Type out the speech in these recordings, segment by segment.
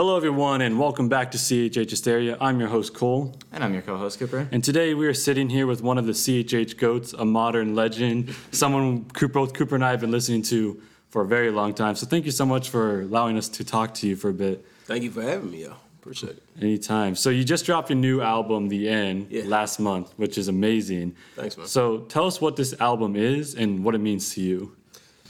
Hello, everyone, and welcome back to CHH Hysteria. I'm your host, Cole. And I'm your co-host, Cooper. And today we are sitting here with one of the CHH GOATs, a modern legend, someone both Cooper and I have been listening to for a very long time. So thank you so much for allowing us to talk to you for a bit. Thank you for having me, yo. Appreciate it. Anytime. So you just dropped your new album, The End, Yeah. last month, which is amazing. Thanks, man. So tell us what this album is and what it means to you.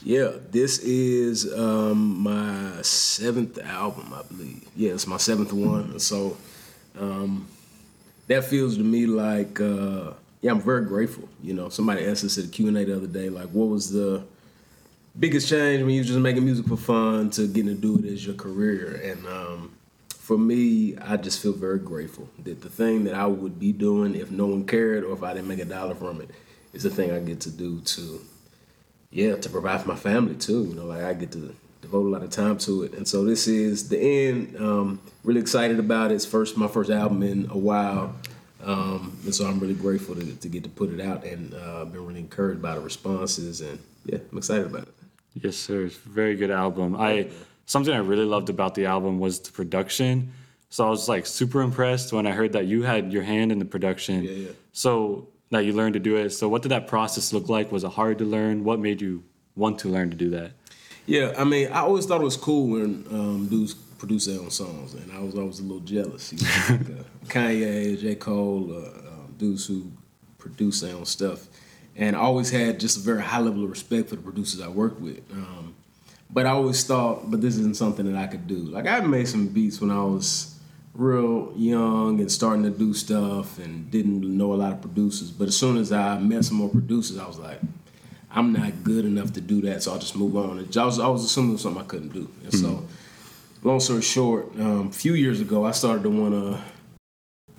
Yeah, this is um, my seventh album, I believe. Yeah, it's my seventh one. So um, that feels to me like, uh, yeah, I'm very grateful. You know, somebody asked us at the Q&A the other day, like, what was the biggest change when you were just making music for fun to getting to do it as your career? And um, for me, I just feel very grateful that the thing that I would be doing if no one cared or if I didn't make a dollar from it is the thing I get to do to yeah, to provide for my family too. You know, like I get to devote a lot of time to it. And so this is the end. Um, really excited about it. It's first my first album in a while. Um, and so I'm really grateful to, to get to put it out and uh, been really encouraged by the responses and yeah, I'm excited about it. Yes, sir. It's a very good album. I something I really loved about the album was the production. So I was like super impressed when I heard that you had your hand in the production. Yeah, yeah. So that you learned to do it. So what did that process look like? Was it hard to learn? What made you want to learn to do that? Yeah, I mean, I always thought it was cool when um, dudes produce their own songs, and I was always a little jealous. You know, like, uh, Kanye, J. Cole, uh, um, dudes who produce their own stuff, and I always had just a very high level of respect for the producers I worked with. Um, but I always thought, but this isn't something that I could do. Like I made some beats when I was real young and starting to do stuff and didn't know a lot of producers. But as soon as I met some more producers, I was like, I'm not good enough to do that, so I'll just move on. And I was, I was assuming it was something I couldn't do. And so, long story short, um, a few years ago, I started to want to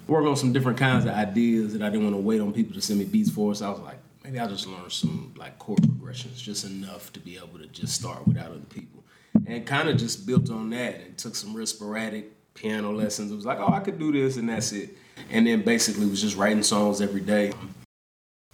work on some different kinds of ideas that I didn't want to wait on people to send me beats for. So I was like, maybe I'll just learn some like chord progressions, just enough to be able to just start without other people. And kind of just built on that and took some real sporadic piano lessons. It was like, oh, I could do this, and that's it. And then basically was just writing songs every day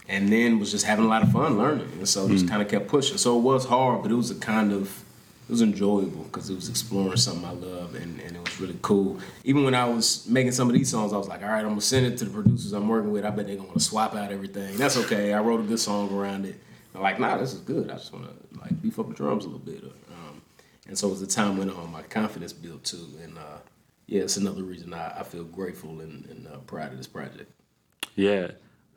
and then was just having a lot of fun learning, and so just kind of kept pushing. So it was hard, but it was a kind of it was enjoyable because it was exploring something I love, and, and it was really cool. Even when I was making some of these songs, I was like, all right, I'm gonna send it to the producers I'm working with. I bet they're gonna want to swap out everything. That's okay. I wrote a good song around it. I'm like, nah, this is good. I just want to like beef up the drums a little bit. Um, and so as the time went on, my confidence built too, and uh, yeah, it's another reason I, I feel grateful and, and uh, proud of this project. Yeah,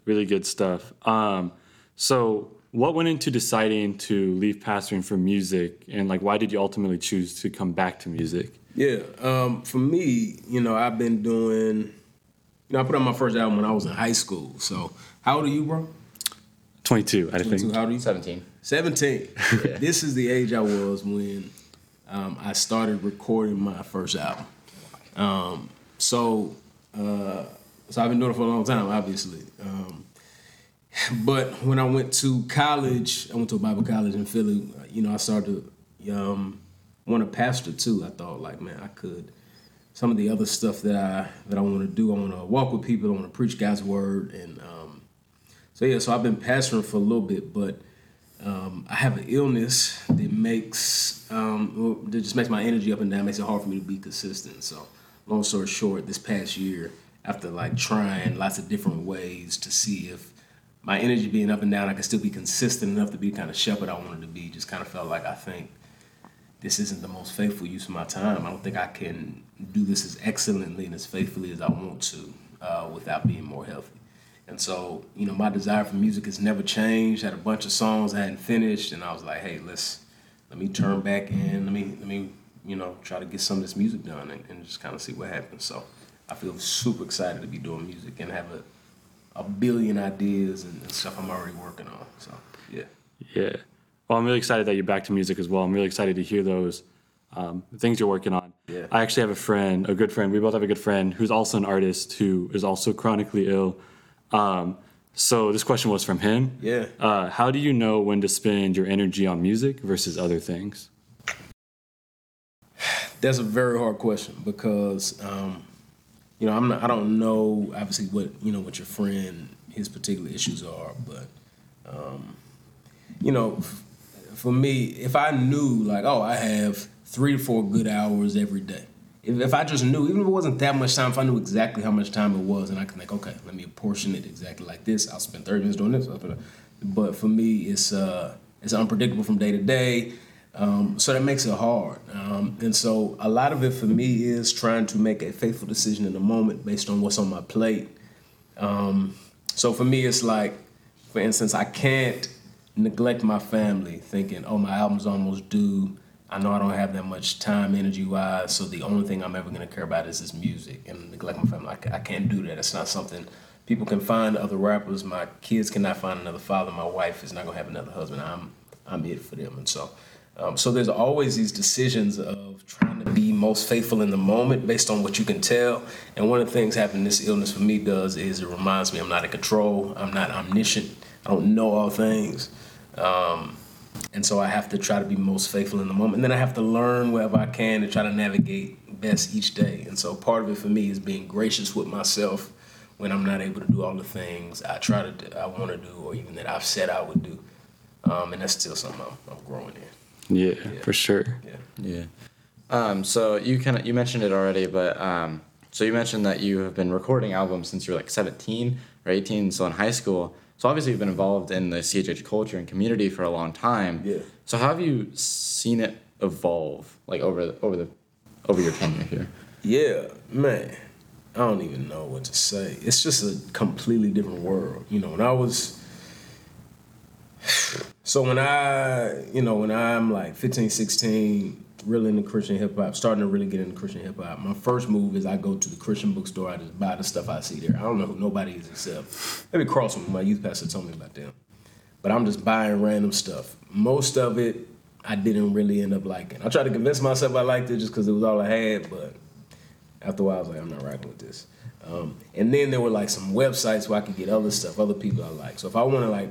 really good stuff. Um, so what went into deciding to leave pastoring for music and like why did you ultimately choose to come back to music? Yeah, um, for me, you know, I've been doing. You know, I put out my first album when I was in high school. So, how old are you, bro? 22, I think. 22, How old are you? 17. 17. this is the age I was when um, I started recording my first album. Um, so, uh, so I've been doing it for a long time, obviously. Um, but when I went to college, I went to a Bible college in Philly. You know, I started to um, want to pastor too. I thought, like, man, I could. Some of the other stuff that I that I want to do, I want to walk with people, I want to preach God's word, and um, so yeah. So I've been pastoring for a little bit, but um, I have an illness that makes um, that just makes my energy up and down, makes it hard for me to be consistent. So, long story short, this past year, after like trying lots of different ways to see if my energy being up and down, I could still be consistent enough to be kind of shepherd I wanted to be. Just kind of felt like I think this isn't the most faithful use of my time. I don't think I can do this as excellently and as faithfully as I want to uh, without being more healthy. And so, you know, my desire for music has never changed. I had a bunch of songs I hadn't finished, and I was like, hey, let's let me turn back in. Let me let me you know try to get some of this music done and, and just kind of see what happens. So I feel super excited to be doing music and have a a billion ideas and, and stuff I'm already working on. So yeah. Yeah. Well, I'm really excited that you're back to music as well. I'm really excited to hear those um, things you're working on. Yeah. I actually have a friend, a good friend. We both have a good friend who's also an artist who is also chronically ill. Um, so this question was from him. Yeah. Uh, how do you know when to spend your energy on music versus other things? That's a very hard question because um, you know I'm not, I don't know obviously what you know what your friend his particular issues are, but um, you know for me if I knew like oh I have three to four good hours every day, if, if I just knew, even if it wasn't that much time, if I knew exactly how much time it was, and I can think, okay, let me apportion it exactly like this. I'll spend 30 minutes doing this. But for me, it's uh, it's unpredictable from day to day. Um, so that makes it hard. Um, and so a lot of it for me is trying to make a faithful decision in the moment based on what's on my plate. Um, so for me, it's like, for instance, I can't neglect my family thinking, oh, my album's almost due. I know I don't have that much time, energy wise, so the only thing I'm ever going to care about is this music and neglect my family. I, I can't do that. It's not something people can find other rappers. My kids cannot find another father. My wife is not going to have another husband. I'm, I'm it for them. And so, um, so there's always these decisions of trying to be most faithful in the moment based on what you can tell. And one of the things having this illness for me does is it reminds me I'm not in control. I'm not omniscient. I don't know all things. Um, and so I have to try to be most faithful in the moment. And then I have to learn wherever I can to try to navigate best each day. And so part of it for me is being gracious with myself when I'm not able to do all the things I try to do, I want to do, or even that I've said I would do. Um, and that's still something I'm, I'm growing in. Yeah, yeah, for sure. Yeah. Yeah. Um, so you kind of you mentioned it already, but um, so you mentioned that you have been recording albums since you were like 17 or 18, so in high school. So obviously you've been involved in the CHH culture and community for a long time. Yeah. So how have you seen it evolve, like over over the over your tenure here? Yeah, man. I don't even know what to say. It's just a completely different world. You know, when I was so when I, you know, when I'm like 15, 16, really into Christian hip hop, starting to really get into Christian hip hop. My first move is I go to the Christian bookstore. I just buy the stuff I see there. I don't know who nobody is except maybe Cross Movement. My youth pastor told me about them, but I'm just buying random stuff. Most of it I didn't really end up liking. I tried to convince myself I liked it just because it was all I had, but after a while I was like, I'm not rocking with this. Um, and then there were like some websites where I could get other stuff, other people I like. So if I want to like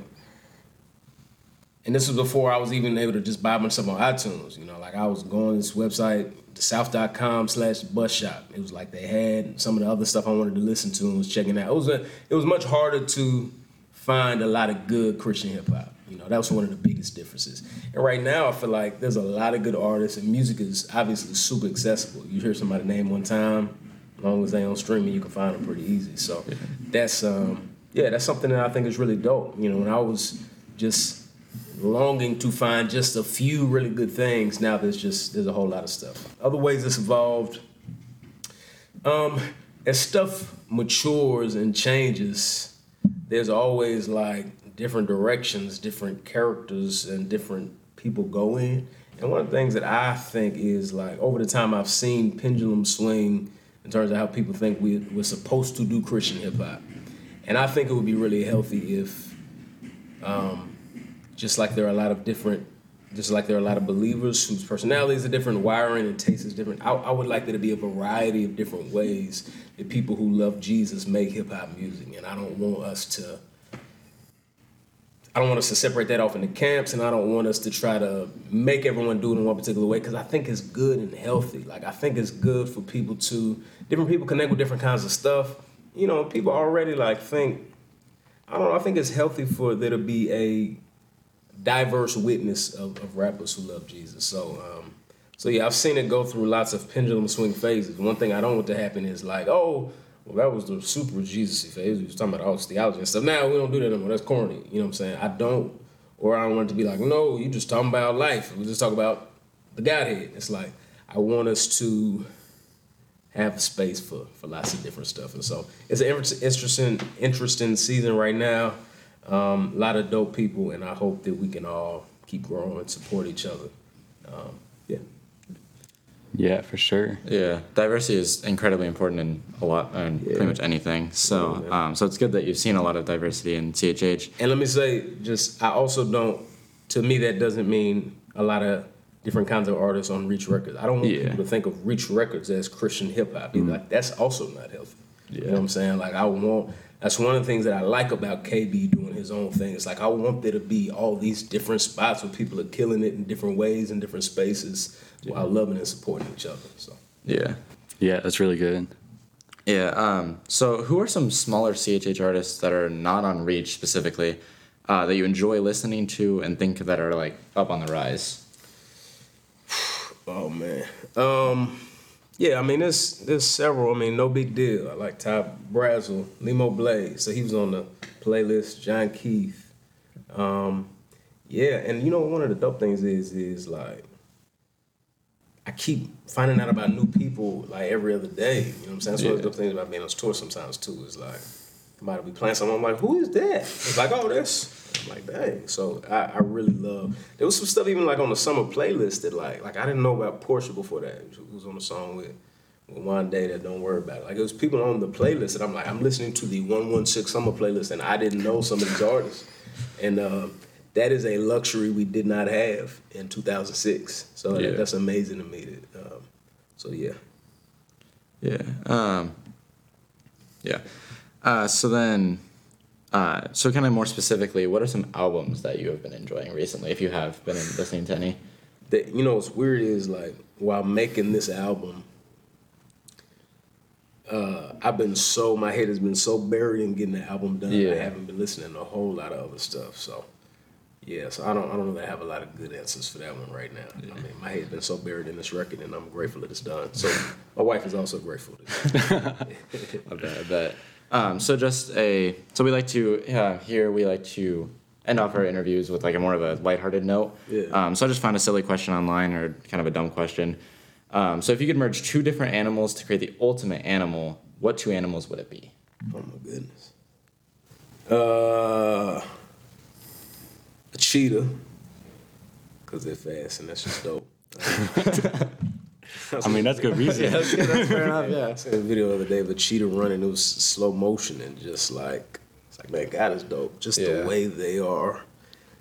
and this was before I was even able to just buy myself on iTunes. You know, like I was going to this website, south.com slash bus shop. It was like they had some of the other stuff I wanted to listen to and was checking out. It was a, it was much harder to find a lot of good Christian hip hop. You know, that was one of the biggest differences. And right now I feel like there's a lot of good artists and music is obviously super accessible. You hear somebody name one time, as long as they on streaming, you can find them pretty easy. So that's um yeah, that's something that I think is really dope. You know, when I was just longing to find just a few really good things. Now there's just there's a whole lot of stuff. Other ways it's evolved. Um, as stuff matures and changes, there's always like different directions, different characters, and different people go in. And one of the things that I think is like over the time I've seen pendulum swing in terms of how people think we, we're supposed to do Christian hip hop. And I think it would be really healthy if um, just like there are a lot of different just like there are a lot of believers whose personalities are different, wiring and taste is different. I, I, would like there to be a variety of different ways that people who love Jesus make hip hop music, and I don't want us to. I don't want us to separate that off into camps, and I don't want us to try to make everyone do it in one particular way because I think it's good and healthy. Like I think it's good for people to different people connect with different kinds of stuff. You know, people already like think. I don't know. I think it's healthy for there to be a diverse witness of, of rappers who love Jesus. So, um, so yeah, I've seen it go through lots of pendulum swing phases. One thing I don't want to happen is like, oh, well, that was the super Jesus phase. We was talking about all this theology and stuff. Now we don't do that anymore. That's corny. You know what I'm saying? I don't, or I don't want it to be like, no, you just talking about life. We just talk about the Godhead. It's like I want us to have space for for lots of different stuff. And so it's an interesting interesting season right now. Um, a lot of dope people, and I hope that we can all keep growing, and support each other. Um, yeah. Yeah, for sure. Yeah, diversity is incredibly important in a lot, in yeah. pretty much anything. So, yeah, um, so it's good that you've seen a lot of diversity in CHH. And let me say, just I also don't. To me, that doesn't mean a lot of different kinds of artists on Reach Records. I don't want yeah. people to think of Reach Records as Christian hip hop. Mm-hmm. Like that's also not healthy. You know what I'm saying? Like I want that's one of the things that I like about KB doing his own thing. It's like I want there to be all these different spots where people are killing it in different ways in different spaces yeah. while loving and supporting each other. So yeah, yeah, that's really good. Yeah. Um, so who are some smaller CHH artists that are not on Reach specifically uh, that you enjoy listening to and think that are like up on the rise? Oh man. Um, Yeah, I mean, there's there's several. I mean, no big deal. I like Ty Brasel, Limo Blaze. So he was on the playlist. Jon Keith. Um, yeah, and you know one of the dope things is is like I keep finding out about new people like every other day. You know what I'm saying? That's one of the dope things about being on tour sometimes too. Is like somebody be playing something. I'm like, who is that? It's like, oh, this. I'm like, dang. So I, I really love. There was some stuff even like on the summer playlist that like like I didn't know about Portia before that. Who was on the song with. with One day that don't worry about it. Like it was people on the playlist that I'm like, I'm listening to the 116 summer playlist and I didn't know some of these artists. And um, that is a luxury we did not have in 2006. So that- that's amazing to me. That, um, so yeah. Yeah. Um, yeah. Uh, so then, uh, so kind of more specifically, what are some albums that you have been enjoying recently, if you have been listening to any? that you know what's weird is like while making this album uh, I've been so my head has been so buried in getting the album done. I haven't been listening to a whole lot of other stuff. So yeah, so I don't I don't really have a lot of good answers for that one right now. I mean my head's been so buried in this record and I'm grateful that it's done. So my wife is also grateful. That I bet. I bet. Um, so just a so we like to uh, here we like to end off our interviews with like a more of a lighthearted note. Yeah. Um, so I just found a silly question online or kind of a dumb question. Um, so if you could merge two different animals to create the ultimate animal, what two animals would it be? oh my goodness. Uh a cheetah. Cause they're fast and that's just dope. I mean, that's good reason. that's, that's fair enough. Yeah. I seen a video the other day of a cheetah running. It was slow motion and just like it's like man, God is dope. Just Yeah. the way they are.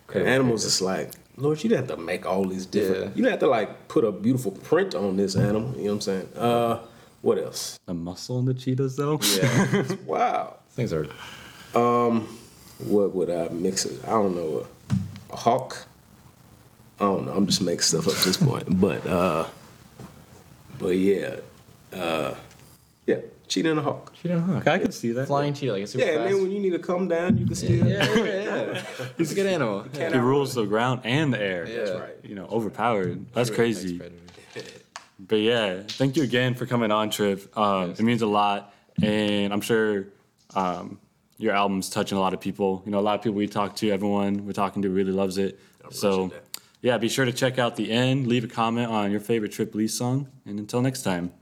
Crazy. Animals, it's like Lord, you didn't have to make all these different. Yeah. You didn't have to like put a beautiful print on this animal. You know what I'm saying? Uh, what else? The muscle in the cheetahs, though. Yeah, wow. Things are Um, What would I mix it? I don't know. A, a hawk. I don't know. I'm just making stuff up at this point. But uh, but yeah, uh, yeah, cheetah and a hawk. She don't hawk. I could see that. Flying cheetah, like a super Yeah, fast. then When you need to come down, you can still. yeah, yeah, yeah. He's a good animal. He rules the ground and the air. That's right. You know, overpowered. That's crazy. But yeah, thank you again for coming on, Trip. Um, It means a lot, and I'm sure um, your album's touching a lot of people. You know, a lot of people we talk to, everyone we're talking to really loves it. So, that. Yeah, be sure to check out the end. Leave a comment on your favorite Trip Lee song, and until next time.